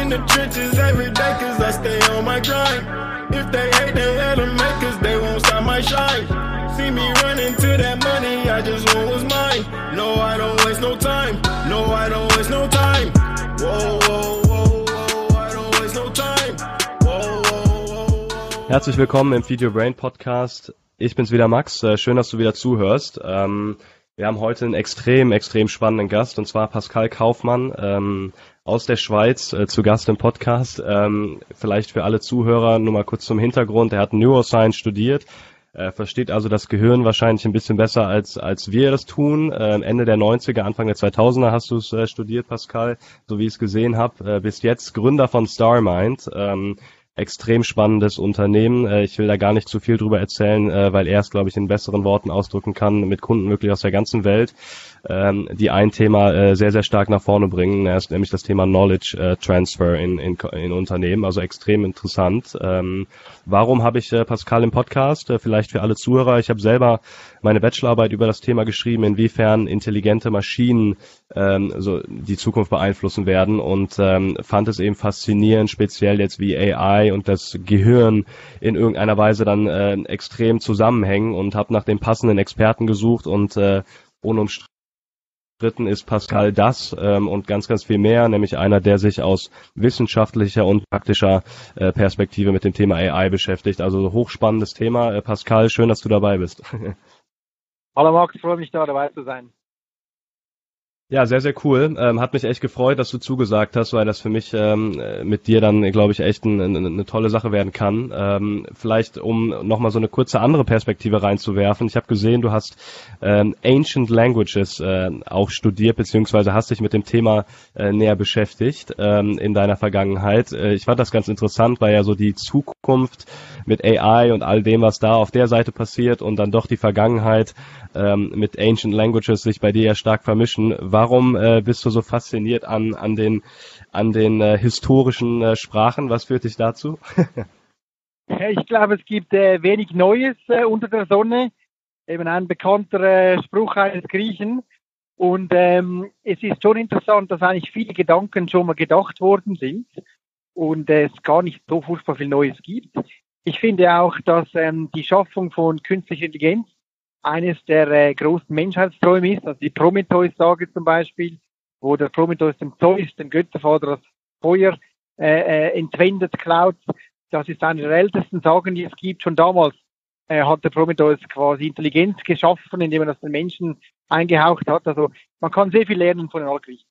In the trenches every day cause I stay on my grind. If they hate, they let them make cause they won't stop my shine. See me running to that money, I just want what's mine. No, I don't waste no time. No, I don't waste no time. Whoa, whoa, whoa, whoa, I don't waste no time. Whoa, whoa, whoa. Herzlich willkommen im Video Brain Podcast. Ich bin's wieder Max. Äh, Schön, dass du wieder zuhörst. Ähm, wir haben heute einen extrem, extrem spannenden Gast und zwar Pascal Kaufmann ähm, aus der Schweiz äh, zu Gast im Podcast. Ähm, vielleicht für alle Zuhörer nur mal kurz zum Hintergrund. Er hat Neuroscience studiert, äh, versteht also das Gehirn wahrscheinlich ein bisschen besser als als wir das tun. Äh, Ende der 90er, Anfang der 2000er hast du es äh, studiert, Pascal, so wie ich es gesehen habe. Äh, bis jetzt Gründer von StarMind. Ähm, extrem spannendes Unternehmen. Äh, ich will da gar nicht zu viel drüber erzählen, äh, weil er es, glaube ich, in besseren Worten ausdrücken kann, mit Kunden wirklich aus der ganzen Welt, ähm, die ein Thema äh, sehr, sehr stark nach vorne bringen, das ist nämlich das Thema Knowledge Transfer in, in, in Unternehmen, also extrem interessant. Ähm, warum habe ich Pascal im Podcast? Vielleicht für alle Zuhörer. Ich habe selber meine Bachelorarbeit über das Thema geschrieben, inwiefern intelligente Maschinen ähm, so die Zukunft beeinflussen werden und ähm, fand es eben faszinierend, speziell jetzt wie AI und das Gehirn in irgendeiner Weise dann äh, extrem zusammenhängen und habe nach dem passenden Experten gesucht und äh, unumstritten ist Pascal das ähm, und ganz, ganz viel mehr, nämlich einer, der sich aus wissenschaftlicher und praktischer äh, Perspektive mit dem Thema AI beschäftigt. Also hochspannendes Thema. Äh, Pascal, schön, dass du dabei bist. Hallo Max, freue mich da dabei zu sein. Ja, sehr, sehr cool. Ähm, hat mich echt gefreut, dass du zugesagt hast, weil das für mich ähm, mit dir dann, glaube ich, echt ein, eine, eine tolle Sache werden kann. Ähm, vielleicht, um nochmal so eine kurze andere Perspektive reinzuwerfen. Ich habe gesehen, du hast ähm, Ancient Languages äh, auch studiert, beziehungsweise hast dich mit dem Thema äh, näher beschäftigt ähm, in deiner Vergangenheit. Äh, ich fand das ganz interessant, weil ja so die Zukunft mit AI und all dem, was da auf der Seite passiert und dann doch die Vergangenheit ähm, mit Ancient Languages sich bei dir ja stark vermischen. Warum äh, bist du so fasziniert an, an den, an den äh, historischen äh, Sprachen? Was führt dich dazu? ich glaube, es gibt äh, wenig Neues äh, unter der Sonne. Eben ein bekannter äh, Spruch eines Griechen. Und ähm, es ist schon interessant, dass eigentlich viele Gedanken schon mal gedacht worden sind und äh, es gar nicht so furchtbar viel Neues gibt. Ich finde auch, dass ähm, die Schaffung von künstlicher Intelligenz eines der äh, großen Menschheitsträume ist, also die Prometheus-Sage zum Beispiel, wo der Prometheus dem Zeus, dem Göttervater, das Feuer äh, äh, entwendet, klaut. Das ist eine der ältesten Sagen, die es gibt. Schon damals äh, hat der Prometheus quasi Intelligenz geschaffen, indem er das den Menschen eingehaucht hat. Also man kann sehr viel lernen von den Altgriechen.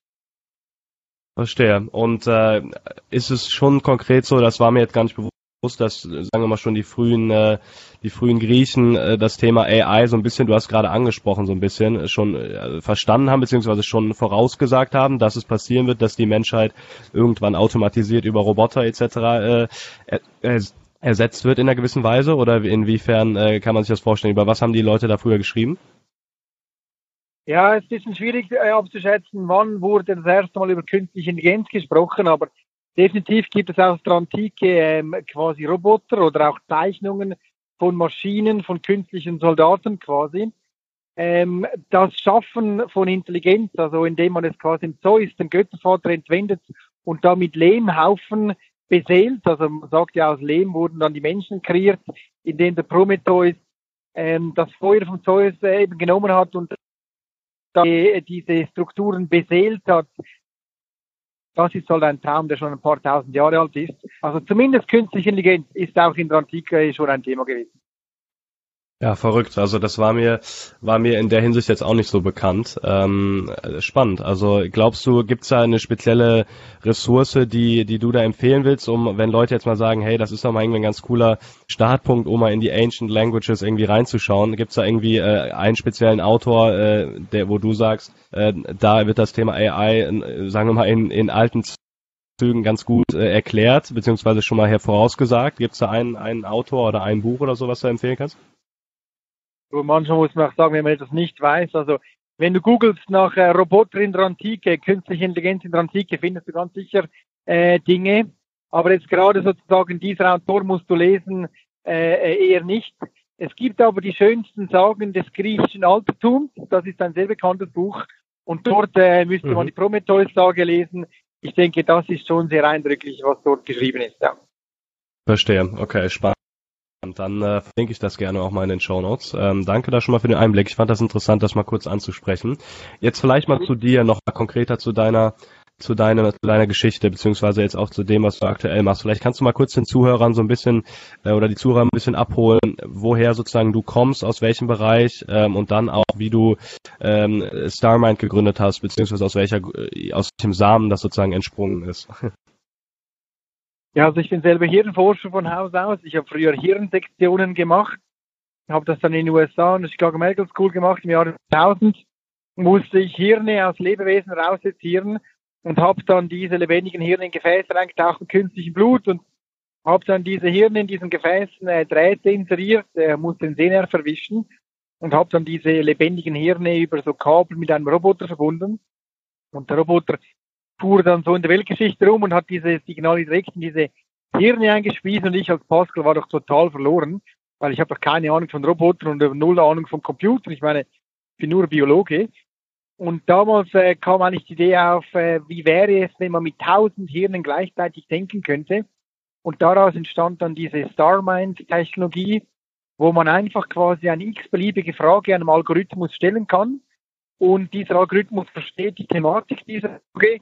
Verstehe. Und äh, ist es schon konkret so, das war mir jetzt gar nicht bewusst, dass, sagen wir mal schon die frühen, äh, die frühen Griechen äh, das Thema AI so ein bisschen, du hast gerade angesprochen, so ein bisschen äh, schon verstanden haben, beziehungsweise schon vorausgesagt haben, dass es passieren wird, dass die Menschheit irgendwann automatisiert über Roboter etc. Ersetzt wird in einer gewissen Weise oder inwiefern kann man sich das vorstellen? Über was haben die Leute da früher geschrieben? Ja, es ist ein bisschen schwierig abzuschätzen, wann wurde das erste Mal über künstliche Intelligenz gesprochen, aber Definitiv gibt es aus der Antike ähm, quasi Roboter oder auch Zeichnungen von Maschinen, von künstlichen Soldaten quasi. Ähm, das Schaffen von Intelligenz, also indem man es quasi im Zeus, dem Göttervater, entwendet und damit Lehmhaufen beseelt, also man sagt ja, aus Lehm wurden dann die Menschen kreiert, indem der Prometheus ähm, das Feuer vom Zeus äh, eben genommen hat und die, diese Strukturen beseelt hat, das ist halt ein Traum, der schon ein paar tausend Jahre alt ist. Also zumindest künstliche Intelligenz ist auch in der Antike schon ein Thema gewesen. Ja, verrückt. Also das war mir war mir in der Hinsicht jetzt auch nicht so bekannt. Ähm, spannend. Also glaubst du, gibt's da eine spezielle Ressource, die die du da empfehlen willst, um wenn Leute jetzt mal sagen, hey, das ist doch mal irgendwie ein ganz cooler Startpunkt, um mal in die Ancient Languages irgendwie reinzuschauen. Gibt's da irgendwie äh, einen speziellen Autor, äh, der wo du sagst, äh, da wird das Thema AI, äh, sagen wir mal in in alten Zügen ganz gut äh, erklärt, beziehungsweise schon mal hervorausgesagt. Gibt's da einen einen Autor oder ein Buch oder so, was du empfehlen kannst? Und manchmal muss man auch sagen, wenn man etwas nicht weiß, also wenn du googelst nach äh, Roboter in der Antike, künstliche Intelligenz in der Antike, findest du ganz sicher äh, Dinge. Aber jetzt gerade sozusagen dieser Autor musst du lesen, äh, äh, eher nicht. Es gibt aber die schönsten Sagen des griechischen Altertums. Das ist ein sehr bekanntes Buch. Und dort äh, müsste mhm. man die Prometheus-Sage lesen. ich denke, das ist schon sehr eindrücklich, was dort geschrieben ist. Ja. Verstehe, okay, spannend. Und dann äh, verlinke ich das gerne auch mal in den Show Notes. Ähm, danke da schon mal für den Einblick. Ich fand das interessant, das mal kurz anzusprechen. Jetzt vielleicht mal zu dir, noch mal konkreter zu deiner zu deiner, zu deiner Geschichte, beziehungsweise jetzt auch zu dem, was du aktuell machst. Vielleicht kannst du mal kurz den Zuhörern so ein bisschen äh, oder die Zuhörer ein bisschen abholen, woher sozusagen du kommst, aus welchem Bereich ähm, und dann auch, wie du ähm, Starmind gegründet hast, beziehungsweise aus welcher äh, aus welchem Samen das sozusagen entsprungen ist. Ja, also ich bin selber Hirnforscher von Haus aus. Ich habe früher Hirnsektionen gemacht, habe das dann in den USA in der Chicago Medical School gemacht. Im Jahr 2000 musste ich Hirne aus Lebewesen raussezieren und habe dann diese lebendigen Hirne in Gefäße reingetaucht mit künstlichem Blut und habe dann diese Hirne in diesen Gefäßen äh, Drähte inseriert, äh, muss den Sehnerv verwischen und habe dann diese lebendigen Hirne über so Kabel mit einem Roboter verbunden. Und der Roboter fuhr dann so in der Weltgeschichte rum und hat diese Signale direkt in diese Hirne eingespielt und ich als Pascal war doch total verloren, weil ich habe doch keine Ahnung von Robotern und null Ahnung von Computern. Ich meine, ich bin nur Biologe. Und damals äh, kam eigentlich die Idee auf, äh, wie wäre es, wenn man mit tausend Hirnen gleichzeitig denken könnte. Und daraus entstand dann diese StarMind-Technologie, wo man einfach quasi eine x-beliebige Frage einem Algorithmus stellen kann und dieser Algorithmus versteht die Thematik dieser Frage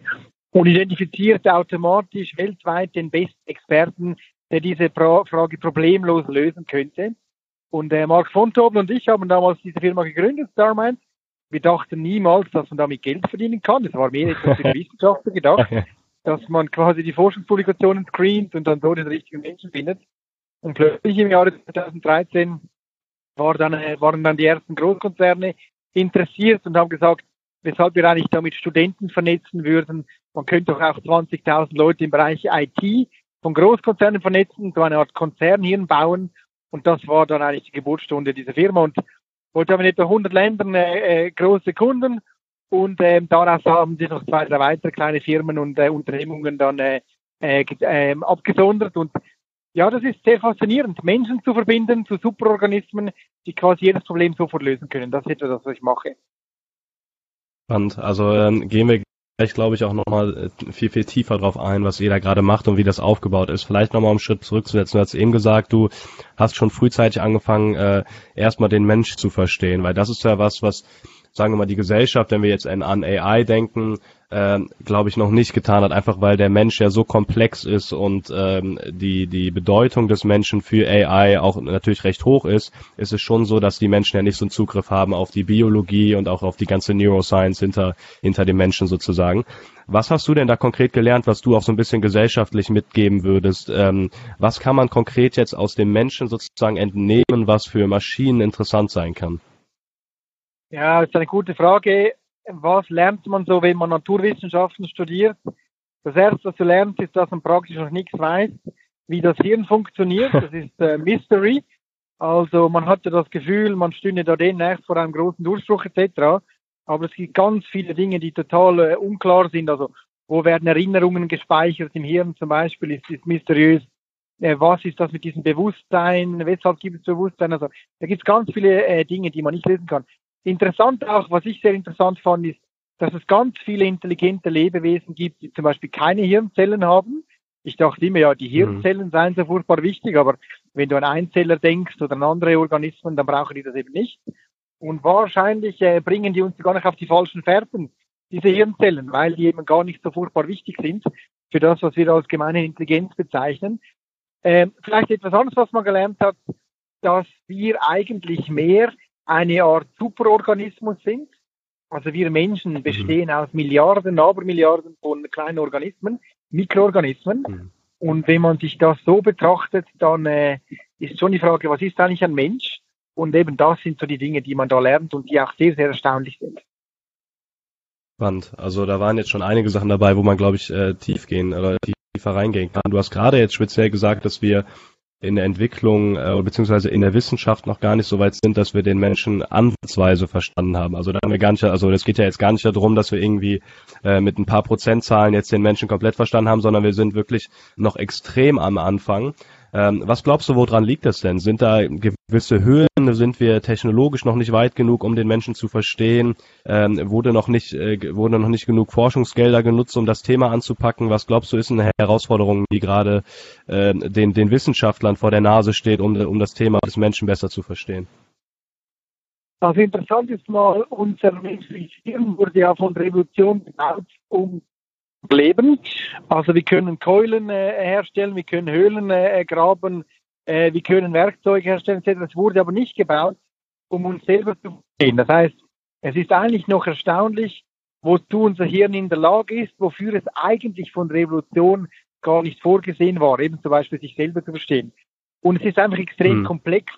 und identifiziert automatisch weltweit den besten Experten, der diese Frage problemlos lösen könnte. Und äh, Mark Fontobel und ich haben damals diese Firma gegründet, Starmind. Wir dachten niemals, dass man damit Geld verdienen kann. Das war mehr etwas für die Wissenschaftler gedacht, dass man quasi die Forschungspublikationen screent und dann so den richtigen Menschen findet. Und plötzlich im Jahre 2013 war dann, äh, waren dann die ersten Großkonzerne interessiert und haben gesagt, weshalb wir eigentlich damit Studenten vernetzen würden. Man könnte doch auch 20.000 Leute im Bereich IT von Großkonzernen vernetzen, so eine Art Konzernhirn bauen. Und das war dann eigentlich die Geburtsstunde dieser Firma. Und heute haben wir etwa 100 Ländern äh, äh, große Kunden und ähm, daraus haben sich noch zwei, drei weitere kleine Firmen und äh, Unternehmungen dann äh, äh, äh, abgesondert. Und ja, das ist sehr faszinierend, Menschen zu verbinden zu Superorganismen, die quasi jedes Problem sofort lösen können. Das ist etwas, was ich mache. Spannend. Also ähm, gehen wir gleich, glaube ich, auch nochmal äh, viel, viel tiefer drauf ein, was jeder gerade macht und wie das aufgebaut ist. Vielleicht nochmal einen Schritt zurückzusetzen. Du hast eben gesagt, du hast schon frühzeitig angefangen, äh, erstmal den Mensch zu verstehen, weil das ist ja was, was sagen wir mal, die Gesellschaft, wenn wir jetzt an AI denken, äh, glaube ich, noch nicht getan hat, einfach weil der Mensch ja so komplex ist und ähm, die, die Bedeutung des Menschen für AI auch natürlich recht hoch ist, ist es schon so, dass die Menschen ja nicht so einen Zugriff haben auf die Biologie und auch auf die ganze Neuroscience hinter, hinter dem Menschen sozusagen. Was hast du denn da konkret gelernt, was du auch so ein bisschen gesellschaftlich mitgeben würdest? Ähm, was kann man konkret jetzt aus dem Menschen sozusagen entnehmen, was für Maschinen interessant sein kann? Ja, ist eine gute Frage. Was lernt man so, wenn man Naturwissenschaften studiert? Das erste, was du lernst, ist, dass man praktisch noch nichts weiß, wie das Hirn funktioniert. Das ist äh, Mystery. Also man hatte das Gefühl, man stünde da demnächst vor einem großen Durchbruch etc. Aber es gibt ganz viele Dinge, die total äh, unklar sind. Also wo werden Erinnerungen gespeichert im Hirn zum Beispiel, ist, ist mysteriös. Äh, was ist das mit diesem Bewusstsein? Weshalb gibt es Bewusstsein? Also da gibt es ganz viele äh, Dinge, die man nicht lösen kann. Interessant auch, was ich sehr interessant fand, ist, dass es ganz viele intelligente Lebewesen gibt, die zum Beispiel keine Hirnzellen haben. Ich dachte immer, ja, die mhm. Hirnzellen mhm. seien so furchtbar wichtig, aber wenn du an Einzeller denkst oder an andere Organismen, dann brauchen die das eben nicht. Und wahrscheinlich äh, bringen die uns gar nicht auf die falschen Fährten, diese Hirnzellen, weil die eben gar nicht so furchtbar wichtig sind für das, was wir als gemeine Intelligenz bezeichnen. Ähm, vielleicht etwas anderes, was man gelernt hat, dass wir eigentlich mehr eine Art Superorganismus sind. Also wir Menschen mhm. bestehen mhm. aus Milliarden, Abermilliarden von kleinen Organismen, Mikroorganismen. Mhm. Und wenn man sich das so betrachtet, dann äh, ist schon die Frage, was ist eigentlich ein Mensch? Und eben das sind so die Dinge, die man da lernt und die auch sehr, sehr erstaunlich sind. Spannend. Also da waren jetzt schon einige Sachen dabei, wo man, glaube ich, äh, tief gehen oder tiefer reingehen kann. Du hast gerade jetzt speziell gesagt, dass wir in der Entwicklung äh, beziehungsweise in der Wissenschaft noch gar nicht so weit sind, dass wir den Menschen ansatzweise verstanden haben. Also da haben wir gar nicht, also es geht ja jetzt gar nicht darum, dass wir irgendwie äh, mit ein paar Prozentzahlen jetzt den Menschen komplett verstanden haben, sondern wir sind wirklich noch extrem am Anfang. Ähm, was glaubst du, woran liegt das denn? Sind da gewisse Höhen? Sind wir technologisch noch nicht weit genug, um den Menschen zu verstehen? Ähm, wurde noch nicht, äh, wurde noch nicht genug Forschungsgelder genutzt, um das Thema anzupacken? Was glaubst du, ist eine Herausforderung, die gerade äh, den, den Wissenschaftlern vor der Nase steht, um, um das Thema des Menschen besser zu verstehen? Also interessant ist mal, unser menschliches Hirn wurde ja von Revolution gebaut, um leben. Also wir können Keulen äh, herstellen, wir können Höhlen äh, graben, äh, wir können Werkzeuge herstellen etc. Das wurde aber nicht gebaut, um uns selber zu verstehen. Das heißt, es ist eigentlich noch erstaunlich, wozu unser Hirn in der Lage ist, wofür es eigentlich von der Revolution gar nicht vorgesehen war, eben zum Beispiel sich selber zu verstehen. Und es ist einfach extrem mhm. komplex.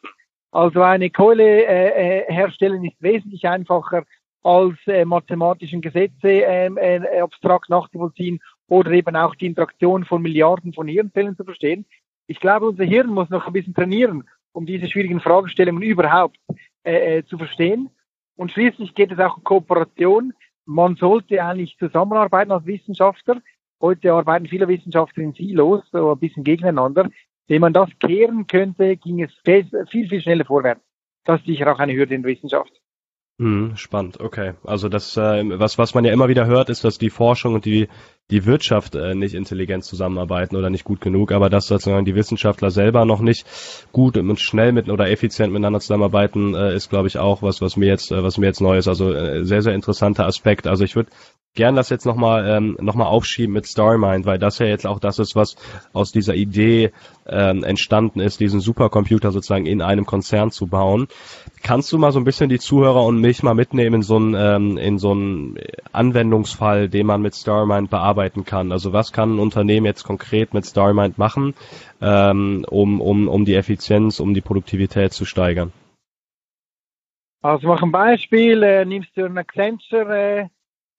Also eine Keule äh, äh, herstellen ist wesentlich einfacher als äh, mathematischen Gesetze ähm, äh, abstrakt nachzuvollziehen oder eben auch die Interaktion von Milliarden von Hirnzellen zu verstehen. Ich glaube, unser Hirn muss noch ein bisschen trainieren, um diese schwierigen Fragestellungen überhaupt äh, äh, zu verstehen. Und schließlich geht es auch um Kooperation. Man sollte eigentlich zusammenarbeiten als Wissenschaftler. Heute arbeiten viele Wissenschaftler in Silos, so ein bisschen gegeneinander. Wenn man das kehren könnte, ging es viel, viel schneller vorwärts. Das ist sicher auch eine Hürde in der Wissenschaft. Hm, spannend, okay. Also das, äh, was, was man ja immer wieder hört, ist, dass die Forschung und die, die Wirtschaft äh, nicht intelligent zusammenarbeiten oder nicht gut genug, aber dass sozusagen die Wissenschaftler selber noch nicht gut und schnell mit oder effizient miteinander zusammenarbeiten, äh, ist, glaube ich, auch was, was mir jetzt, äh, was mir jetzt neu ist. Also äh, sehr, sehr interessanter Aspekt. Also ich würde gern das jetzt nochmal ähm, noch aufschieben mit Starmind, weil das ja jetzt auch das ist, was aus dieser Idee ähm, entstanden ist, diesen Supercomputer sozusagen in einem Konzern zu bauen. Kannst du mal so ein bisschen die Zuhörer und mich mal mitnehmen in so einen ähm, in so einen Anwendungsfall, den man mit Starmind bearbeiten kann? Also was kann ein Unternehmen jetzt konkret mit Starmind machen, ähm, um, um, um die Effizienz, um die Produktivität zu steigern? Also mach ein Beispiel, äh, nimmst du einen Accenture äh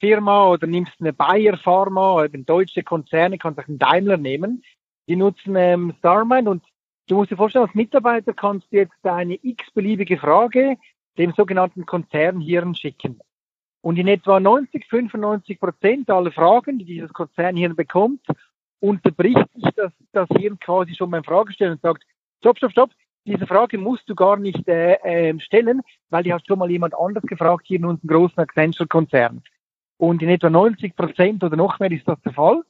Firma oder nimmst eine Bayer Pharma, eben deutsche Konzerne, kannst auch einen Daimler nehmen. Die nutzen ähm, Starmind und du musst dir vorstellen, als Mitarbeiter kannst du jetzt eine x-beliebige Frage dem sogenannten Konzernhirn schicken. Und in etwa 90, 95 Prozent aller Fragen, die dieses Konzernhirn bekommt, unterbricht sich das, das Hirn quasi schon beim Fragestellen und sagt, stopp, stopp, stopp, diese Frage musst du gar nicht äh, äh, stellen, weil die hat schon mal jemand anders gefragt hier in unserem großen Accenture-Konzern. Und in etwa 90 Prozent oder noch mehr ist das der Fall.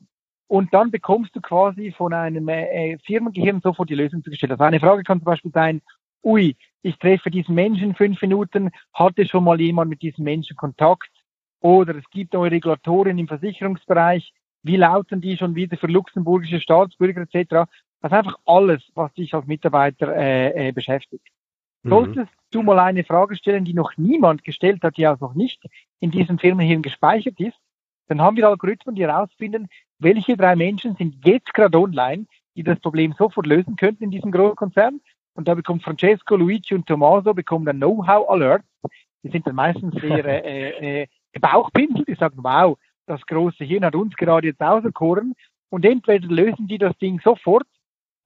Und dann bekommst du quasi von einem äh, Firmengehirn sofort die Lösung zugestellt. Also eine Frage kann zum Beispiel sein, ui, ich treffe diesen Menschen in fünf Minuten, hatte schon mal jemand mit diesem Menschen Kontakt? Oder es gibt neue Regulatoren im Versicherungsbereich, wie lauten die schon wieder für luxemburgische Staatsbürger etc. Das ist einfach alles, was dich als Mitarbeiter äh, äh, beschäftigt. Mhm. Solltest du mal eine Frage stellen, die noch niemand gestellt hat, die auch noch nicht in diesem Firmenhirn gespeichert ist, dann haben wir Algorithmen, die herausfinden, welche drei Menschen sind jetzt gerade online, die das Problem sofort lösen könnten in diesem großen Konzern. Und da bekommt Francesco, Luigi und Tommaso bekommen dann Know-how-Alerts. Die sind dann meistens sehr äh, äh, Bauchpinsel, die sagen, wow, das große Hirn hat uns gerade jetzt auserkoren. Und entweder lösen die das Ding sofort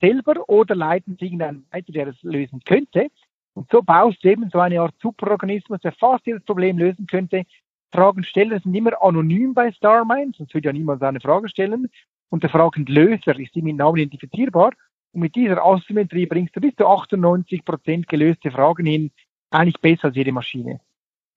selber oder leiten sie irgendeinen weiter, der es lösen könnte. Und so baust du eben so eine Art Superorganismus, der fast jedes Problem lösen könnte. Fragensteller sind immer anonym bei StarMind, sonst würde ja niemand seine Frage stellen. Und der Fragenlöser ist ihm mit Namen identifizierbar. Und mit dieser Asymmetrie bringst du bis zu 98 Prozent gelöste Fragen hin, eigentlich besser als jede Maschine.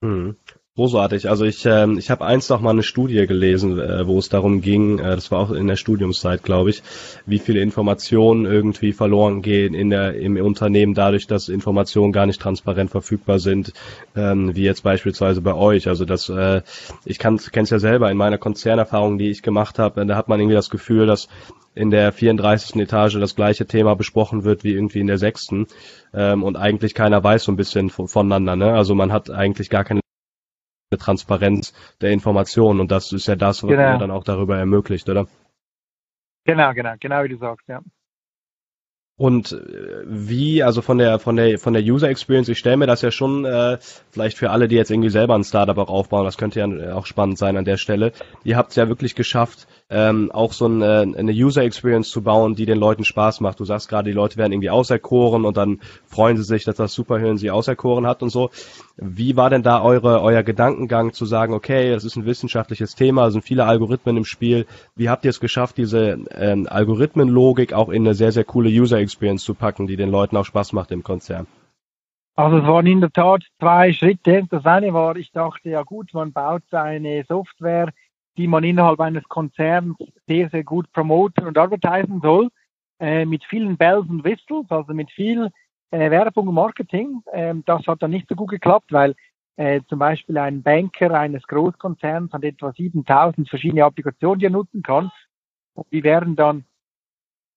Hm. Großartig. Also ich, ähm, ich habe eins noch mal eine Studie gelesen, äh, wo es darum ging, äh, das war auch in der Studiumszeit, glaube ich, wie viele Informationen irgendwie verloren gehen in der im Unternehmen dadurch, dass Informationen gar nicht transparent verfügbar sind, ähm, wie jetzt beispielsweise bei euch. Also das, äh, ich kann kenn's ja selber in meiner Konzernerfahrung, die ich gemacht habe, da hat man irgendwie das Gefühl, dass in der 34. Etage das gleiche Thema besprochen wird wie irgendwie in der sechsten ähm, und eigentlich keiner weiß so ein bisschen voneinander. Ne? Also man hat eigentlich gar keine Transparenz der Informationen und das ist ja das, was genau. dann auch darüber ermöglicht, oder? Genau, genau, genau wie du sagst, ja. Und äh, wie, also von der von der von der User Experience, ich stelle mir das ja schon äh, vielleicht für alle, die jetzt irgendwie selber ein Startup auch aufbauen, das könnte ja auch spannend sein an der Stelle. Ihr habt es ja wirklich geschafft, ähm, auch so ein, äh, eine User Experience zu bauen, die den Leuten Spaß macht. Du sagst gerade, die Leute werden irgendwie auserkoren und dann freuen sie sich, dass das Superhirn sie auserkoren hat und so. Wie war denn da eure euer Gedankengang zu sagen, okay, das ist ein wissenschaftliches Thema, es sind viele Algorithmen im Spiel. Wie habt ihr es geschafft, diese ähm, Algorithmenlogik auch in eine sehr sehr coole User Experience zu packen, die den Leuten auch Spaß macht im Konzern? Also es waren in der Tat zwei Schritte. Das eine war, ich dachte, ja gut, man baut eine Software, die man innerhalb eines Konzerns sehr, sehr gut promoten und advertisen soll, äh, mit vielen Bells und Whistles, also mit viel äh, Werbung und Marketing. Ähm, das hat dann nicht so gut geklappt, weil äh, zum Beispiel ein Banker eines Großkonzerns hat etwa 7000 verschiedene Applikationen, die er nutzen kann. Und die wären dann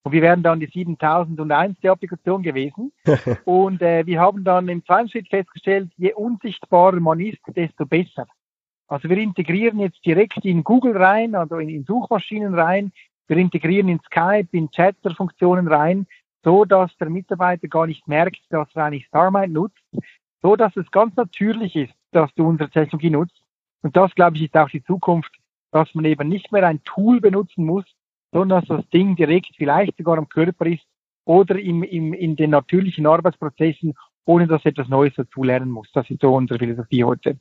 und wir wären dann die 7001. Applikation gewesen. und äh, wir haben dann im zweiten Schritt festgestellt, je unsichtbarer man ist, desto besser. Also wir integrieren jetzt direkt in Google rein, also in, in Suchmaschinen rein. Wir integrieren in Skype, in Chatter-Funktionen rein, so dass der Mitarbeiter gar nicht merkt, dass er eigentlich StarMind nutzt, so dass es ganz natürlich ist, dass du unsere Technologie nutzt. Und das, glaube ich, ist auch die Zukunft, dass man eben nicht mehr ein Tool benutzen muss, sondern dass das Ding direkt vielleicht sogar am Körper ist oder im, im, in den natürlichen Arbeitsprozessen, ohne dass etwas Neues dazu lernen muss. Das ist so unsere Philosophie heute.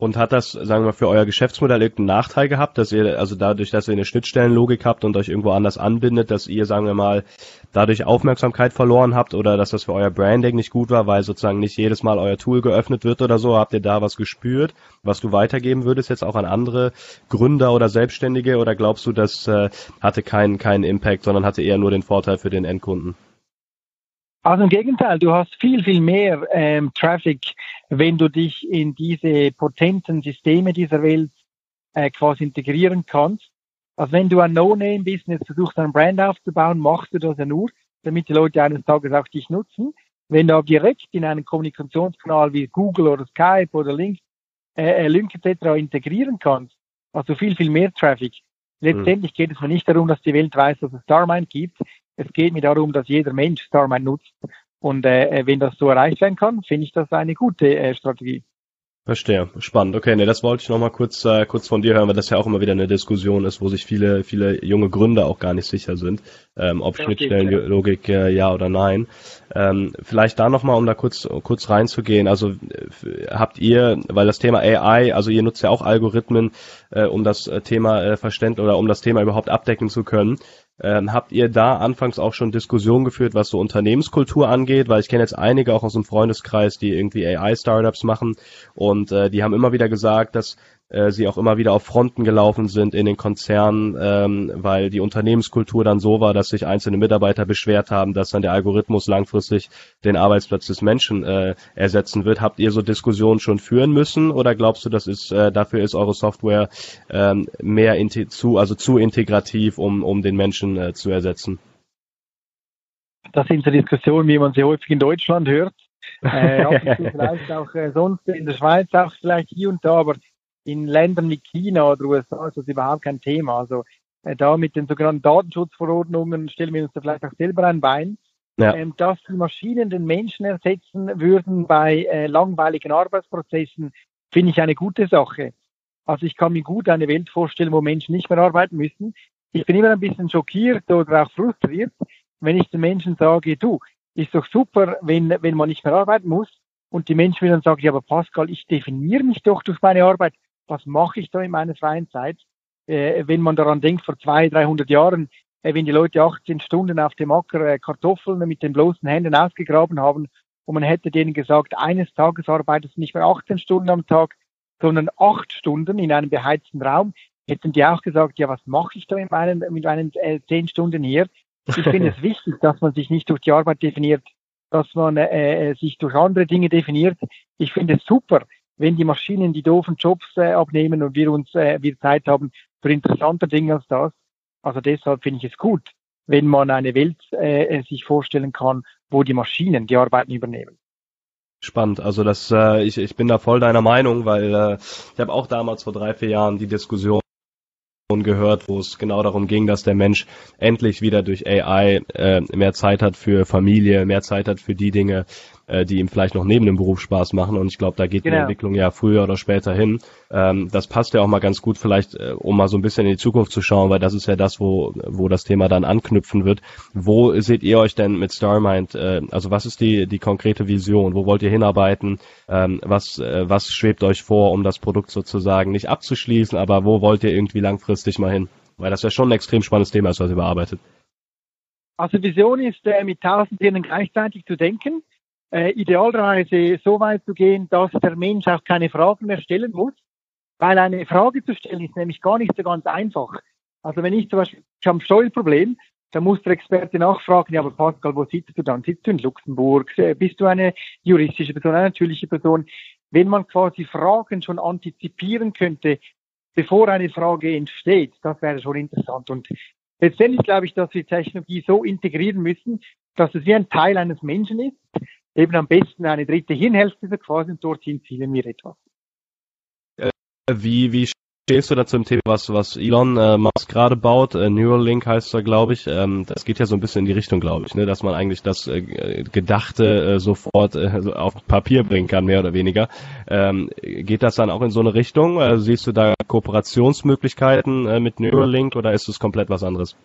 Und hat das, sagen wir, für euer Geschäftsmodell irgendeinen Nachteil gehabt, dass ihr, also dadurch, dass ihr eine Schnittstellenlogik habt und euch irgendwo anders anbindet, dass ihr, sagen wir mal, dadurch Aufmerksamkeit verloren habt oder dass das für euer Branding nicht gut war, weil sozusagen nicht jedes Mal euer Tool geöffnet wird oder so? Habt ihr da was gespürt, was du weitergeben würdest jetzt auch an andere Gründer oder Selbstständige oder glaubst du, das äh, hatte keinen, keinen Impact, sondern hatte eher nur den Vorteil für den Endkunden? Also im Gegenteil, du hast viel, viel mehr ähm, Traffic, wenn du dich in diese potenten Systeme dieser Welt äh, quasi integrieren kannst. Also wenn du ein No-Name-Business versuchst, ein Brand aufzubauen, machst du das ja nur, damit die Leute eines Tages auch dich nutzen. Wenn du aber direkt in einen Kommunikationskanal wie Google oder Skype oder Link, äh, äh Link etc. integrieren kannst, du viel, viel mehr Traffic. Letztendlich geht es mir nicht darum, dass die Welt weiß, dass es Starmind gibt. Es geht mir darum, dass jeder Mensch Starmind nutzt. Und äh, wenn das so erreicht werden kann, finde ich das eine gute äh, Strategie. Verstehe, spannend. Okay, ne, das wollte ich noch mal kurz äh, kurz von dir hören, weil das ja auch immer wieder eine Diskussion ist, wo sich viele viele junge Gründer auch gar nicht sicher sind, ähm, ob Schnittstellenlogik äh, ja oder nein. Ähm, vielleicht da noch mal, um da kurz kurz reinzugehen. Also äh, habt ihr, weil das Thema AI, also ihr nutzt ja auch Algorithmen, äh, um das äh, Thema äh, verständlich oder um das Thema überhaupt abdecken zu können. Ähm, habt ihr da anfangs auch schon Diskussionen geführt, was so Unternehmenskultur angeht? Weil ich kenne jetzt einige auch aus dem Freundeskreis, die irgendwie AI-Startups machen und äh, die haben immer wieder gesagt, dass äh, sie auch immer wieder auf Fronten gelaufen sind in den Konzernen, ähm, weil die Unternehmenskultur dann so war, dass sich einzelne Mitarbeiter beschwert haben, dass dann der Algorithmus langfristig den Arbeitsplatz des Menschen äh, ersetzen wird. Habt ihr so Diskussionen schon führen müssen oder glaubst du, das ist äh, dafür ist eure Software ähm, mehr zu also zu integrativ, um um den Menschen äh, zu ersetzen? Das sind so Diskussionen, wie man sie häufig in Deutschland hört. äh, vielleicht auch äh, sonst in der Schweiz auch vielleicht hier und da, aber in Ländern wie China oder USA ist das überhaupt kein Thema. Also äh, da mit den sogenannten Datenschutzverordnungen stellen wir uns da vielleicht auch selber ein Bein. Ja. Ähm, dass die Maschinen den Menschen ersetzen würden bei äh, langweiligen Arbeitsprozessen, finde ich eine gute Sache. Also ich kann mir gut eine Welt vorstellen, wo Menschen nicht mehr arbeiten müssen. Ich bin immer ein bisschen schockiert oder auch frustriert, wenn ich den Menschen sage, du, ist doch super, wenn, wenn man nicht mehr arbeiten muss. Und die Menschen wieder dann sagen, ja, aber Pascal, ich definiere mich doch durch meine Arbeit was mache ich da in meiner freien Zeit? Äh, wenn man daran denkt, vor zwei, 300 Jahren, äh, wenn die Leute 18 Stunden auf dem Acker äh, Kartoffeln mit den bloßen Händen ausgegraben haben und man hätte denen gesagt, eines Tages arbeitest du nicht mehr 18 Stunden am Tag, sondern acht Stunden in einem beheizten Raum, hätten die auch gesagt, ja, was mache ich da in meinen, mit meinen äh, zehn Stunden hier? Ich finde es wichtig, dass man sich nicht durch die Arbeit definiert, dass man äh, äh sich durch andere Dinge definiert. Ich finde es super, wenn die Maschinen die doofen Jobs äh, abnehmen und wir uns äh, wir Zeit haben für interessante Dinge als das. Also deshalb finde ich es gut, wenn man eine Welt äh, äh, sich vorstellen kann, wo die Maschinen die Arbeiten übernehmen. Spannend, also das, äh, ich, ich bin da voll deiner Meinung, weil äh, ich habe auch damals vor drei, vier Jahren die Diskussion gehört, wo es genau darum ging, dass der Mensch endlich wieder durch AI äh, mehr Zeit hat für Familie, mehr Zeit hat für die Dinge, äh, die ihm vielleicht noch neben dem Beruf Spaß machen. Und ich glaube, da geht genau. die Entwicklung ja früher oder später hin. Ähm, das passt ja auch mal ganz gut, vielleicht, äh, um mal so ein bisschen in die Zukunft zu schauen, weil das ist ja das, wo, wo das Thema dann anknüpfen wird. Wo seht ihr euch denn mit Starmind? Äh, also was ist die, die konkrete Vision? Wo wollt ihr hinarbeiten? Ähm, was, äh, was schwebt euch vor, um das Produkt sozusagen nicht abzuschließen, aber wo wollt ihr irgendwie langfristig mal hin? Weil das ja schon ein extrem spannendes Thema ist, was ihr bearbeitet. Also Vision ist, äh, mit tausend Hirnen gleichzeitig zu denken, äh, idealerweise so weit zu gehen, dass der Mensch auch keine Fragen mehr stellen muss, weil eine Frage zu stellen ist nämlich gar nicht so ganz einfach. Also wenn ich zum Beispiel, ich habe ein Steuerproblem, dann muss der Experte nachfragen, ja, aber Pascal, wo sitzt du dann? Sitzt du in Luxemburg? Äh, bist du eine juristische Person, eine natürliche Person? Wenn man quasi Fragen schon antizipieren könnte, bevor eine Frage entsteht, das wäre schon interessant. Und letztendlich glaube ich, dass wir Technologie so integrieren müssen, dass es wie ein Teil eines Menschen ist, eben am besten eine dritte Hirnhälfte quasi und dorthin zielen wir etwas. Äh, wie, wie stehst du da zum Thema, was, was Elon äh, Musk gerade baut? Äh, Neuralink heißt er, glaube ich. Ähm, das geht ja so ein bisschen in die Richtung, glaube ich, ne? dass man eigentlich das äh, Gedachte äh, sofort äh, auf Papier bringen kann, mehr oder weniger. Ähm, geht das dann auch in so eine Richtung? Also siehst du da Kooperationsmöglichkeiten äh, mit Neuralink oder ist es komplett was anderes?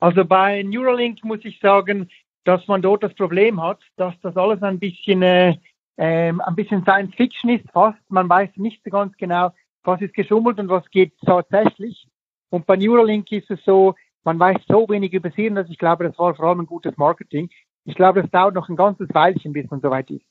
Also bei Neuralink muss ich sagen, dass man dort das Problem hat, dass das alles ein bisschen äh, ähm, ein bisschen Science Fiction ist fast. Man weiß nicht so ganz genau, was ist geschummelt und was geht tatsächlich. Und bei Neuralink ist es so, man weiß so wenig über sie, dass ich glaube, das war vor allem ein gutes Marketing. Ich glaube, es dauert noch ein ganzes Weilchen, bis man soweit ist.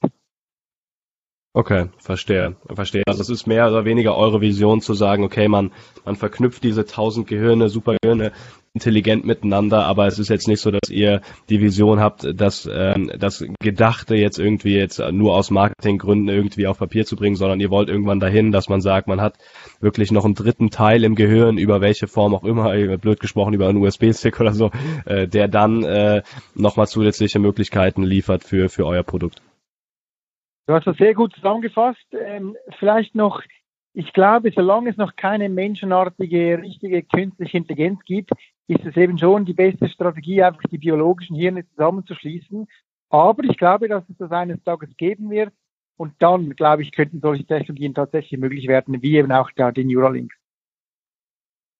Okay, verstehe, verstehe. Also es ist mehr oder weniger eure Vision zu sagen, okay, man, man verknüpft diese tausend Gehirne, Supergehirne intelligent miteinander, aber es ist jetzt nicht so, dass ihr die Vision habt, dass ähm, das Gedachte jetzt irgendwie jetzt nur aus Marketinggründen irgendwie auf Papier zu bringen, sondern ihr wollt irgendwann dahin, dass man sagt, man hat wirklich noch einen dritten Teil im Gehirn, über welche Form auch immer, blöd gesprochen, über einen USB-Stick oder so, äh, der dann äh, nochmal zusätzliche Möglichkeiten liefert für, für euer Produkt. Du hast das sehr gut zusammengefasst. Ähm, vielleicht noch, ich glaube, solange es noch keine menschenartige, richtige künstliche Intelligenz gibt, ist es eben schon die beste Strategie, einfach die biologischen Hirne zusammenzuschließen. Aber ich glaube, dass es das eines Tages geben wird. Und dann, glaube ich, könnten solche Technologien tatsächlich möglich werden, wie eben auch da die Neuralink.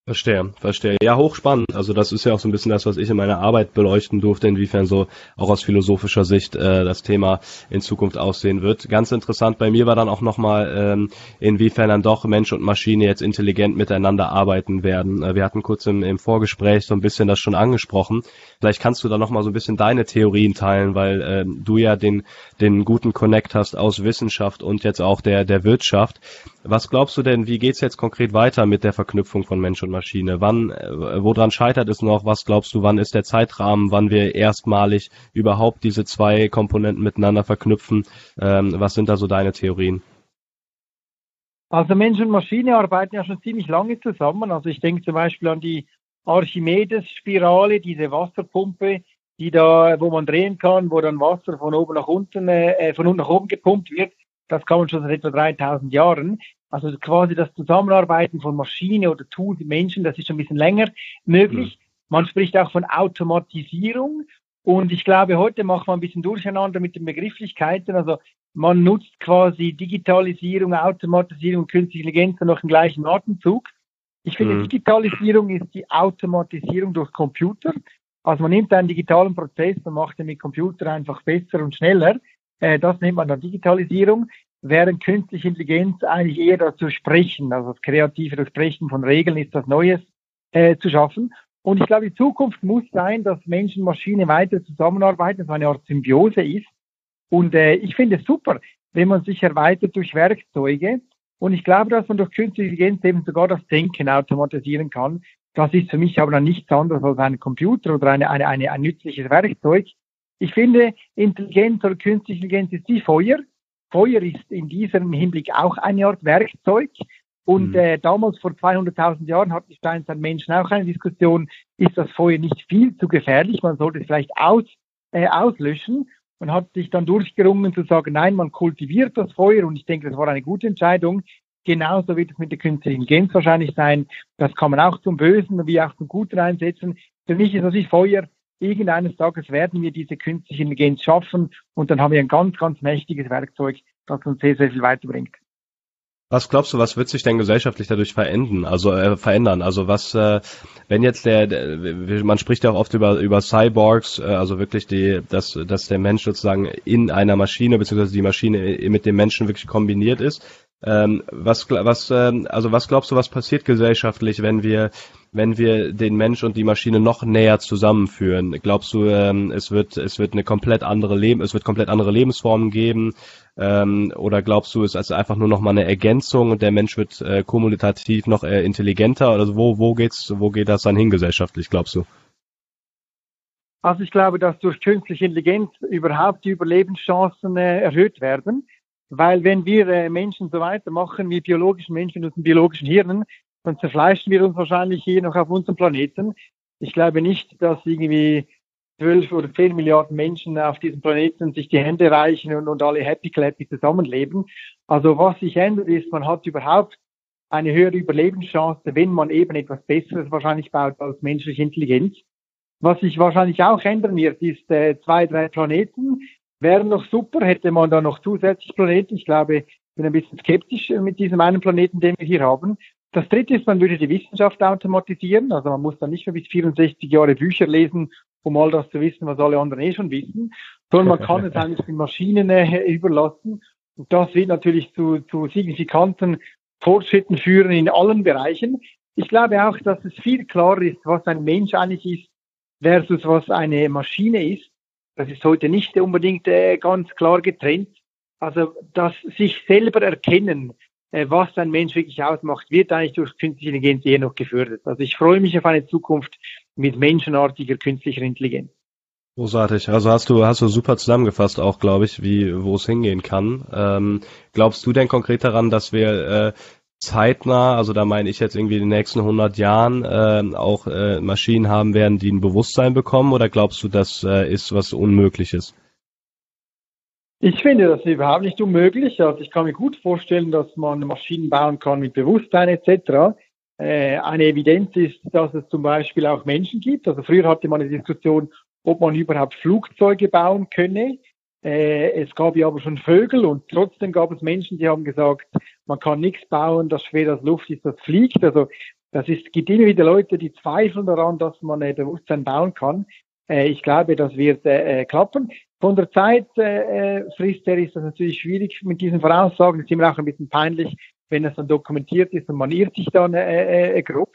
Verstehe, verstehe. Ja, hochspannend. Also das ist ja auch so ein bisschen das, was ich in meiner Arbeit beleuchten durfte, inwiefern so auch aus philosophischer Sicht äh, das Thema in Zukunft aussehen wird. Ganz interessant bei mir war dann auch nochmal, ähm, inwiefern dann doch Mensch und Maschine jetzt intelligent miteinander arbeiten werden. Äh, wir hatten kurz im, im Vorgespräch so ein bisschen das schon angesprochen. Vielleicht kannst du da nochmal so ein bisschen deine Theorien teilen, weil äh, du ja den, den guten Connect hast aus Wissenschaft und jetzt auch der, der Wirtschaft. Was glaubst du denn, wie geht's jetzt konkret weiter mit der Verknüpfung von Mensch und Maschine? Wann, äh, woran scheitert es noch? Was glaubst du, wann ist der Zeitrahmen, wann wir erstmalig überhaupt diese zwei Komponenten miteinander verknüpfen? Ähm, was sind da so deine Theorien? Also Mensch und Maschine arbeiten ja schon ziemlich lange zusammen. Also ich denke zum Beispiel an die Archimedes-Spirale, diese Wasserpumpe, die da, wo man drehen kann, wo dann Wasser von oben nach unten, äh, von unten nach oben gepumpt wird. Das kann man schon seit etwa 3000 Jahren. Also quasi das Zusammenarbeiten von Maschine oder Tool, Menschen, das ist schon ein bisschen länger möglich. Mhm. Man spricht auch von Automatisierung. Und ich glaube, heute macht man ein bisschen durcheinander mit den Begrifflichkeiten. Also man nutzt quasi Digitalisierung, Automatisierung, künstliche Intelligenz noch im gleichen Atemzug. Ich finde, mhm. Digitalisierung ist die Automatisierung durch Computer. Also man nimmt einen digitalen Prozess und macht ihn mit Computer einfach besser und schneller. Äh, das nennt man dann Digitalisierung, während künstliche Intelligenz eigentlich eher dazu sprechen, also das kreative Durchbrechen von Regeln ist das Neues äh, zu schaffen. Und ich glaube, die Zukunft muss sein, dass Menschen und Maschine weiter zusammenarbeiten, dass eine Art Symbiose ist. Und äh, ich finde es super, wenn man sich erweitert durch Werkzeuge. Und ich glaube, dass man durch künstliche Intelligenz eben sogar das Denken automatisieren kann. Das ist für mich aber dann nichts anderes als ein Computer oder eine, eine, eine, ein nützliches Werkzeug, ich finde, Intelligenz oder künstliche Intelligenz ist wie Feuer. Feuer ist in diesem Hinblick auch eine Art Werkzeug. Und mhm. äh, damals vor 200.000 Jahren hatten die Steinzeitmenschen auch eine Diskussion, ist das Feuer nicht viel zu gefährlich, man sollte es vielleicht aus, äh, auslöschen. Man hat sich dann durchgerungen zu sagen, nein, man kultiviert das Feuer und ich denke, das war eine gute Entscheidung. Genauso wird es mit der künstlichen Intelligenz wahrscheinlich sein. Das kann man auch zum Bösen wie auch zum Guten einsetzen. Für mich ist das wie Feuer irgendeines Tages werden wir diese künstliche Intelligenz schaffen und dann haben wir ein ganz, ganz mächtiges Werkzeug, das uns sehr, sehr viel weiterbringt. Was glaubst du, was wird sich denn gesellschaftlich dadurch verändern? Also äh, verändern? Also was, äh, wenn jetzt der, der, man spricht ja auch oft über über Cyborgs, äh, also wirklich die, dass dass der Mensch sozusagen in einer Maschine beziehungsweise die Maschine mit dem Menschen wirklich kombiniert ist. Ähm, was was, äh, also was glaubst du, was passiert gesellschaftlich, wenn wir wenn wir den Mensch und die Maschine noch näher zusammenführen? Glaubst du, ähm, es wird es wird eine komplett andere Leben, es wird komplett andere Lebensformen geben? Ähm, oder glaubst du, es ist einfach nur noch mal eine Ergänzung und der Mensch wird äh, kommunikativ noch äh, intelligenter? Oder wo wo geht's wo geht das dann hin gesellschaftlich? Glaubst du? Also ich glaube, dass durch künstliche Intelligenz überhaupt die Überlebenschancen äh, erhöht werden, weil wenn wir äh, Menschen so weitermachen wie biologischen Menschen mit unseren biologischen Hirnen, dann zerfleischen wir uns wahrscheinlich hier noch auf unserem Planeten. Ich glaube nicht, dass irgendwie zwölf oder zehn Milliarden Menschen auf diesem Planeten sich die Hände reichen und, und alle happy clappy zusammenleben. Also was sich ändert ist, man hat überhaupt eine höhere Überlebenschance, wenn man eben etwas Besseres wahrscheinlich baut als menschliche Intelligenz. Was sich wahrscheinlich auch ändern wird, ist äh, zwei, drei Planeten. Wären noch super, hätte man da noch zusätzlich Planeten. Ich glaube, ich bin ein bisschen skeptisch mit diesem einen Planeten, den wir hier haben. Das dritte ist, man würde die Wissenschaft automatisieren. Also man muss dann nicht mehr bis 64 Jahre Bücher lesen, um all das zu wissen, was alle anderen eh schon wissen, sondern man kann es eigentlich den Maschinen äh, überlassen. Und das wird natürlich zu, zu signifikanten Fortschritten führen in allen Bereichen. Ich glaube auch, dass es viel klarer ist, was ein Mensch eigentlich ist versus was eine Maschine ist. Das ist heute nicht unbedingt äh, ganz klar getrennt. Also das sich selber erkennen, was ein Mensch wirklich ausmacht, wird eigentlich durch künstliche Intelligenz eher noch gefördert. Also ich freue mich auf eine Zukunft mit menschenartiger künstlicher Intelligenz. Großartig. Also hast du hast du super zusammengefasst auch, glaube ich, wie wo es hingehen kann. Ähm, glaubst du denn konkret daran, dass wir äh, zeitnah, also da meine ich jetzt irgendwie in den nächsten 100 Jahren äh, auch äh, Maschinen haben werden, die ein Bewusstsein bekommen oder glaubst du, das äh, ist was Unmögliches? Ich finde das überhaupt nicht unmöglich. Also ich kann mir gut vorstellen, dass man Maschinen bauen kann mit Bewusstsein etc. Äh, eine Evidenz ist, dass es zum Beispiel auch Menschen gibt. Also früher hatte man eine Diskussion, ob man überhaupt Flugzeuge bauen könne. Äh, es gab ja aber schon Vögel und trotzdem gab es Menschen, die haben gesagt, man kann nichts bauen, das schwer als Luft ist, das fliegt. Also das ist, gibt immer wieder Leute, die zweifeln daran, dass man äh, Bewusstsein bauen kann. Äh, ich glaube, das wird äh klappen. Von der Zeitfrist äh, her ist das natürlich schwierig mit diesen Voraussagen. Es ist immer auch ein bisschen peinlich, wenn es dann dokumentiert ist und man irrt sich dann äh, äh, grob.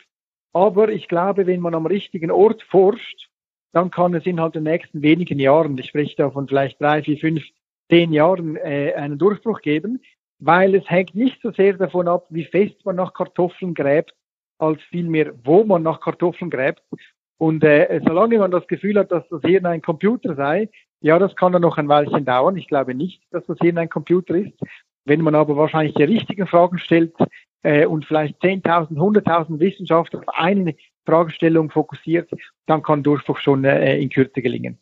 Aber ich glaube, wenn man am richtigen Ort forscht, dann kann es innerhalb der nächsten wenigen Jahren, ich spreche da von vielleicht drei, vier, fünf, zehn Jahren, äh, einen Durchbruch geben, weil es hängt nicht so sehr davon ab, wie fest man nach Kartoffeln gräbt, als vielmehr, wo man nach Kartoffeln gräbt. Und äh, solange man das Gefühl hat, dass das Hirn ein Computer sei, ja, das kann dann noch ein Weilchen dauern. Ich glaube nicht, dass das Hirn ein Computer ist. Wenn man aber wahrscheinlich die richtigen Fragen stellt äh, und vielleicht 10.000, 100.000 Wissenschaftler auf eine Fragestellung fokussiert, dann kann Durchbruch schon äh, in Kürze gelingen.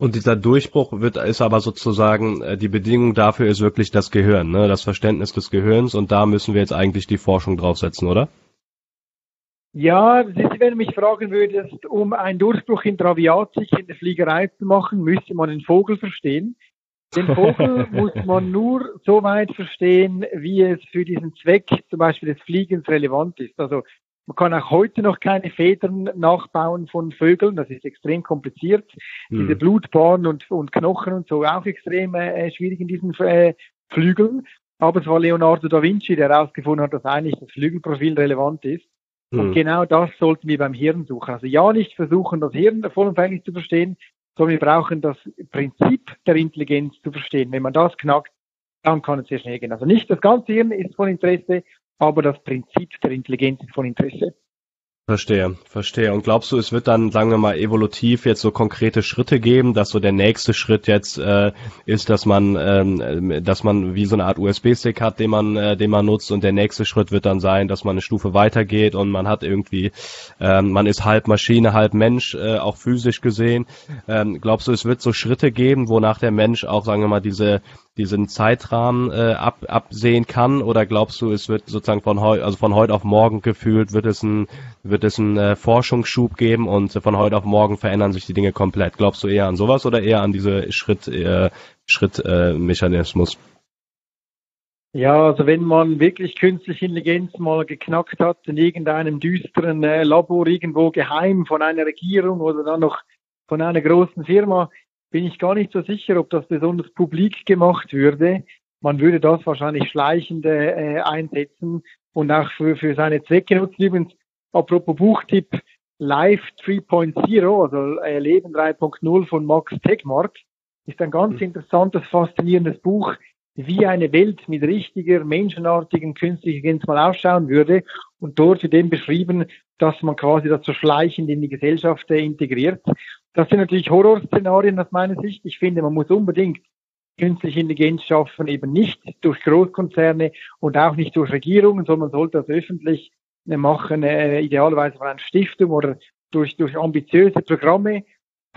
Und dieser Durchbruch wird ist aber sozusagen äh, die Bedingung dafür ist wirklich das Gehirn, ne? das Verständnis des Gehirns und da müssen wir jetzt eigentlich die Forschung draufsetzen, oder? Ja, wenn du mich fragen würdest, um einen Durchbruch in Traviatik in der Fliegerei zu machen, müsste man den Vogel verstehen. Den Vogel muss man nur so weit verstehen, wie es für diesen Zweck zum Beispiel des Fliegens relevant ist. Also man kann auch heute noch keine Federn nachbauen von Vögeln. Das ist extrem kompliziert. Mhm. Diese Blutbahnen und, und Knochen und so auch extrem äh, schwierig in diesen äh, Flügeln. Aber es war Leonardo da Vinci, der herausgefunden hat, dass eigentlich das Flügelprofil relevant ist. Mhm. Und genau das sollten wir beim Hirn suchen. Also ja, nicht versuchen, das Hirn vollumfänglich zu verstehen, sondern wir brauchen das Prinzip der Intelligenz zu verstehen. Wenn man das knackt, dann kann es sehr schnell gehen. Also nicht das ganze Hirn ist von Interesse, aber das Prinzip der Intelligenz ist von Interesse. Verstehe, verstehe. Und glaubst du, es wird dann, sagen wir mal, evolutiv jetzt so konkrete Schritte geben, dass so der nächste Schritt jetzt äh, ist, dass man, ähm, dass man wie so eine Art USB-Stick hat, den man, äh, den man nutzt, und der nächste Schritt wird dann sein, dass man eine Stufe weitergeht und man hat irgendwie, ähm, man ist halb Maschine, halb Mensch, äh, auch physisch gesehen. Ähm, glaubst du, es wird so Schritte geben, wonach der Mensch auch, sagen wir mal, diese diesen Zeitrahmen äh, ab, absehen kann? Oder glaubst du, es wird sozusagen von heute, also von heute auf morgen gefühlt, wird es ein, wird es einen äh, Forschungsschub geben und von heute auf morgen verändern sich die Dinge komplett? Glaubst du eher an sowas oder eher an diese Schritt, äh, Schrittmechanismus? Äh, ja, also wenn man wirklich künstliche Intelligenz mal geknackt hat in irgendeinem düsteren äh, Labor irgendwo geheim von einer Regierung oder dann noch von einer großen Firma, bin ich gar nicht so sicher, ob das besonders publik gemacht würde. Man würde das wahrscheinlich schleichend äh, einsetzen und auch für, für seine Zwecke nutzen. Übrigens, Apropos Buchtipp, Life 3.0, also äh, Leben 3.0 von Max Tegmark, ist ein ganz mhm. interessantes, faszinierendes Buch, wie eine Welt mit richtiger, menschenartigen künstlicher Intelligenz mal ausschauen würde. Und dort wird eben beschrieben, dass man quasi das so schleichend in die Gesellschaft äh, integriert. Das sind natürlich Horrorszenarien aus meiner Sicht. Ich finde, man muss unbedingt künstliche Intelligenz schaffen, eben nicht durch Großkonzerne und auch nicht durch Regierungen, sondern sollte das öffentlich äh, machen, äh, idealerweise von einer Stiftung oder durch, durch ambitiöse Programme.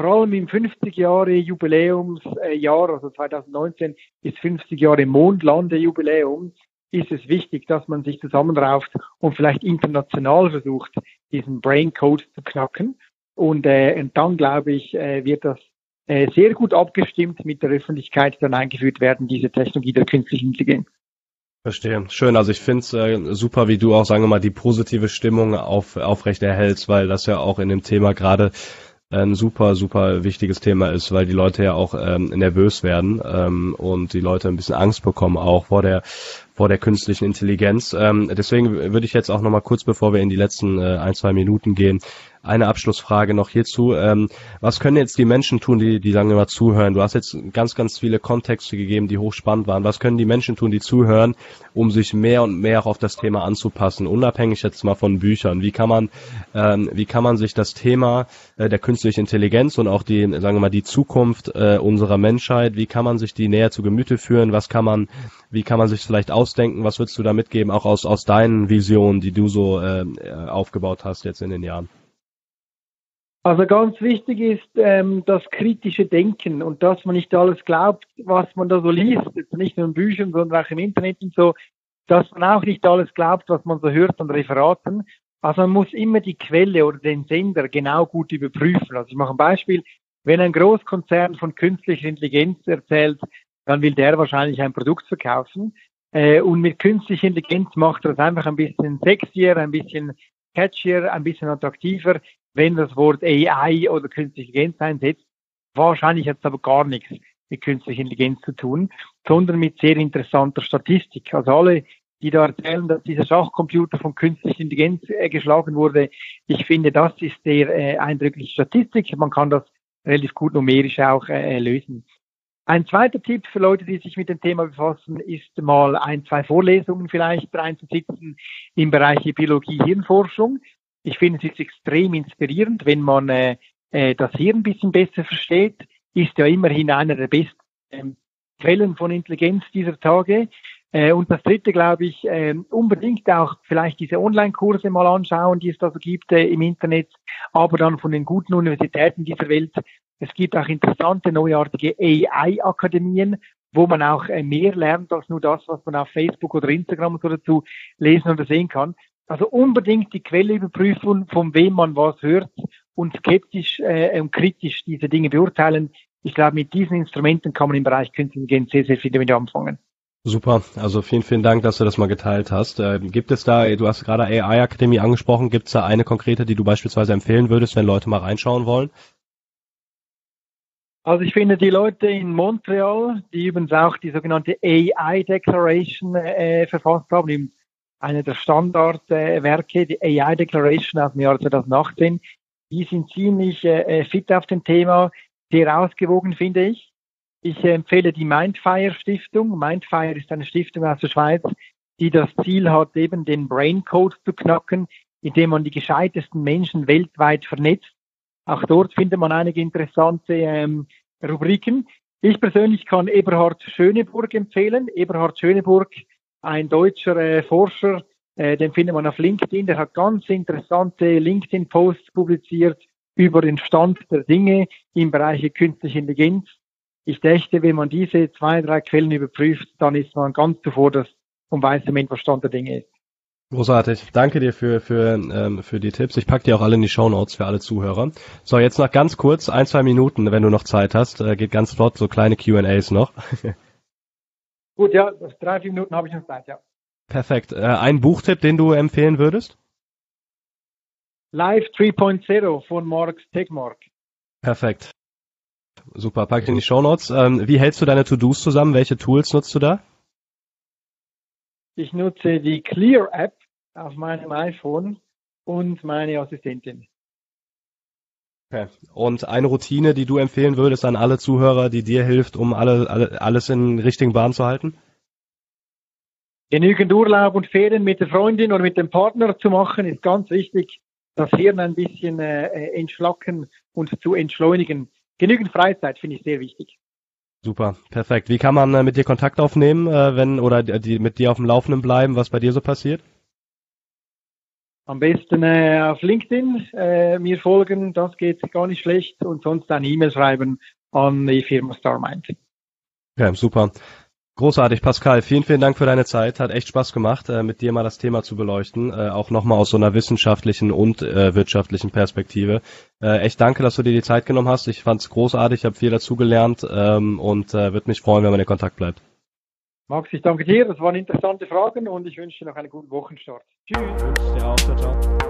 Vor allem im 50 Jahre Jubiläumsjahr, also 2019 ist 50 Jahre Mondlandejubiläum, ist es wichtig, dass man sich zusammenrauft und vielleicht international versucht, diesen Brain Code zu knacken. Und, äh, und dann, glaube ich, äh, wird das äh, sehr gut abgestimmt mit der Öffentlichkeit dann eingeführt werden, diese Technologie der künstlichen Intelligenz. Verstehe. Schön. Also ich finde es äh, super, wie du auch, sagen wir mal, die positive Stimmung auf, aufrecht erhältst, weil das ja auch in dem Thema gerade ein super, super wichtiges Thema ist, weil die Leute ja auch ähm, nervös werden ähm, und die Leute ein bisschen Angst bekommen auch vor der vor der künstlichen Intelligenz. Ähm, deswegen würde ich jetzt auch nochmal kurz, bevor wir in die letzten äh, ein, zwei Minuten gehen, eine Abschlussfrage noch hierzu. Ähm, was können jetzt die Menschen tun, die, die sagen mal zuhören? Du hast jetzt ganz, ganz viele Kontexte gegeben, die hochspannend waren. Was können die Menschen tun, die zuhören, um sich mehr und mehr auf das Thema anzupassen, unabhängig jetzt mal von Büchern? Wie kann man, ähm, wie kann man sich das Thema äh, der künstlichen Intelligenz und auch die, sagen wir mal, die Zukunft äh, unserer Menschheit, wie kann man sich die näher zu Gemüte führen? Was kann man, wie kann man sich vielleicht ausdenken? Was würdest du da mitgeben, auch aus, aus deinen Visionen, die du so äh, aufgebaut hast jetzt in den Jahren? Also ganz wichtig ist ähm, das kritische Denken und dass man nicht alles glaubt, was man da so liest, jetzt nicht nur in Büchern, sondern auch im Internet und so, dass man auch nicht alles glaubt, was man so hört an Referaten. Also man muss immer die Quelle oder den Sender genau gut überprüfen. Also ich mache ein Beispiel. Wenn ein Großkonzern von künstlicher Intelligenz erzählt, dann will der wahrscheinlich ein Produkt verkaufen. Äh, und mit künstlicher Intelligenz macht er das einfach ein bisschen sexier, ein bisschen catchier, ein bisschen attraktiver wenn das Wort AI oder künstliche Intelligenz einsetzt. Wahrscheinlich hat es aber gar nichts mit künstlicher Intelligenz zu tun, sondern mit sehr interessanter Statistik. Also alle, die da erzählen, dass dieser Schachcomputer von künstlicher Intelligenz äh, geschlagen wurde, ich finde, das ist sehr äh, eindrückliche Statistik. Man kann das relativ gut numerisch auch äh, lösen. Ein zweiter Tipp für Leute, die sich mit dem Thema befassen, ist mal ein, zwei Vorlesungen vielleicht reinzusitzen im Bereich Biologie, Hirnforschung. Ich finde es ist extrem inspirierend, wenn man äh, äh, das hier ein bisschen besser versteht, ist ja immerhin einer der besten ähm, Quellen von Intelligenz dieser Tage. Äh, und das dritte, glaube ich, äh, unbedingt auch vielleicht diese Online-Kurse mal anschauen, die es da so gibt äh, im Internet, aber dann von den guten Universitäten dieser Welt. Es gibt auch interessante, neuartige AI-Akademien, wo man auch äh, mehr lernt als nur das, was man auf Facebook oder Instagram so dazu lesen oder sehen kann. Also unbedingt die Quelle überprüfen, von wem man was hört und skeptisch äh, und kritisch diese Dinge beurteilen. Ich glaube, mit diesen Instrumenten kann man im Bereich Künstliche Intelligenz sehr, sehr viel damit anfangen. Super, also vielen, vielen Dank, dass du das mal geteilt hast. Äh, gibt es da, du hast gerade AI Akademie angesprochen, gibt es da eine konkrete, die du beispielsweise empfehlen würdest, wenn Leute mal reinschauen wollen? Also ich finde die Leute in Montreal, die übrigens auch die sogenannte AI Declaration äh, verfasst haben, eine der Standardwerke, die AI Declaration aus dem Jahr 2018. Die sind ziemlich äh, fit auf dem Thema, sehr ausgewogen, finde ich. Ich empfehle die Mindfire Stiftung. Mindfire ist eine Stiftung aus der Schweiz, die das Ziel hat, eben den Brain Code zu knacken, indem man die gescheitesten Menschen weltweit vernetzt. Auch dort findet man einige interessante ähm, Rubriken. Ich persönlich kann Eberhard Schöneburg empfehlen. Eberhard Schöneburg ein deutscher äh, Forscher, äh, den findet man auf LinkedIn, der hat ganz interessante LinkedIn-Posts publiziert über den Stand der Dinge im Bereich künstliche Intelligenz. Ich dächte, wenn man diese zwei, drei Quellen überprüft, dann ist man ganz zuvor das und weiß im was Stand der Dinge ist. Großartig. Danke dir für, für, ähm, für die Tipps. Ich packe die auch alle in die Show Notes für alle Zuhörer. So, jetzt noch ganz kurz, ein, zwei Minuten, wenn du noch Zeit hast. Äh, geht ganz flott, so kleine Q&As noch. Gut, ja, drei, vier Minuten habe ich noch Zeit, ja. Perfekt. Äh, ein Buchtipp, den du empfehlen würdest? Live 3.0 von Marx Tegmark. Perfekt. Super, pack ich in die Show Notes. Ähm, wie hältst du deine To-Dos zusammen? Welche Tools nutzt du da? Ich nutze die Clear App auf meinem iPhone und meine Assistentin. Okay. Und eine Routine, die du empfehlen würdest an alle Zuhörer, die dir hilft, um alle, alle, alles in richtigen Bahn zu halten? Genügend Urlaub und Ferien mit der Freundin oder mit dem Partner zu machen, ist ganz wichtig, das Hirn ein bisschen äh, entschlacken und zu entschleunigen. Genügend Freizeit finde ich sehr wichtig. Super, perfekt. Wie kann man äh, mit dir Kontakt aufnehmen, äh, wenn oder die, mit dir auf dem Laufenden bleiben, was bei dir so passiert? Am besten äh, auf LinkedIn äh, mir folgen, das geht gar nicht schlecht und sonst eine E-Mail schreiben an die Firma StarMind. Okay, super. Großartig, Pascal. Vielen, vielen Dank für deine Zeit. Hat echt Spaß gemacht, äh, mit dir mal das Thema zu beleuchten. Äh, auch nochmal aus so einer wissenschaftlichen und äh, wirtschaftlichen Perspektive. Äh, echt danke, dass du dir die Zeit genommen hast. Ich fand es großartig, habe viel dazugelernt ähm, und äh, würde mich freuen, wenn man in Kontakt bleibt. Max, ich danke dir. Das waren interessante Fragen und ich wünsche dir noch einen guten Wochenstart. Tschüss.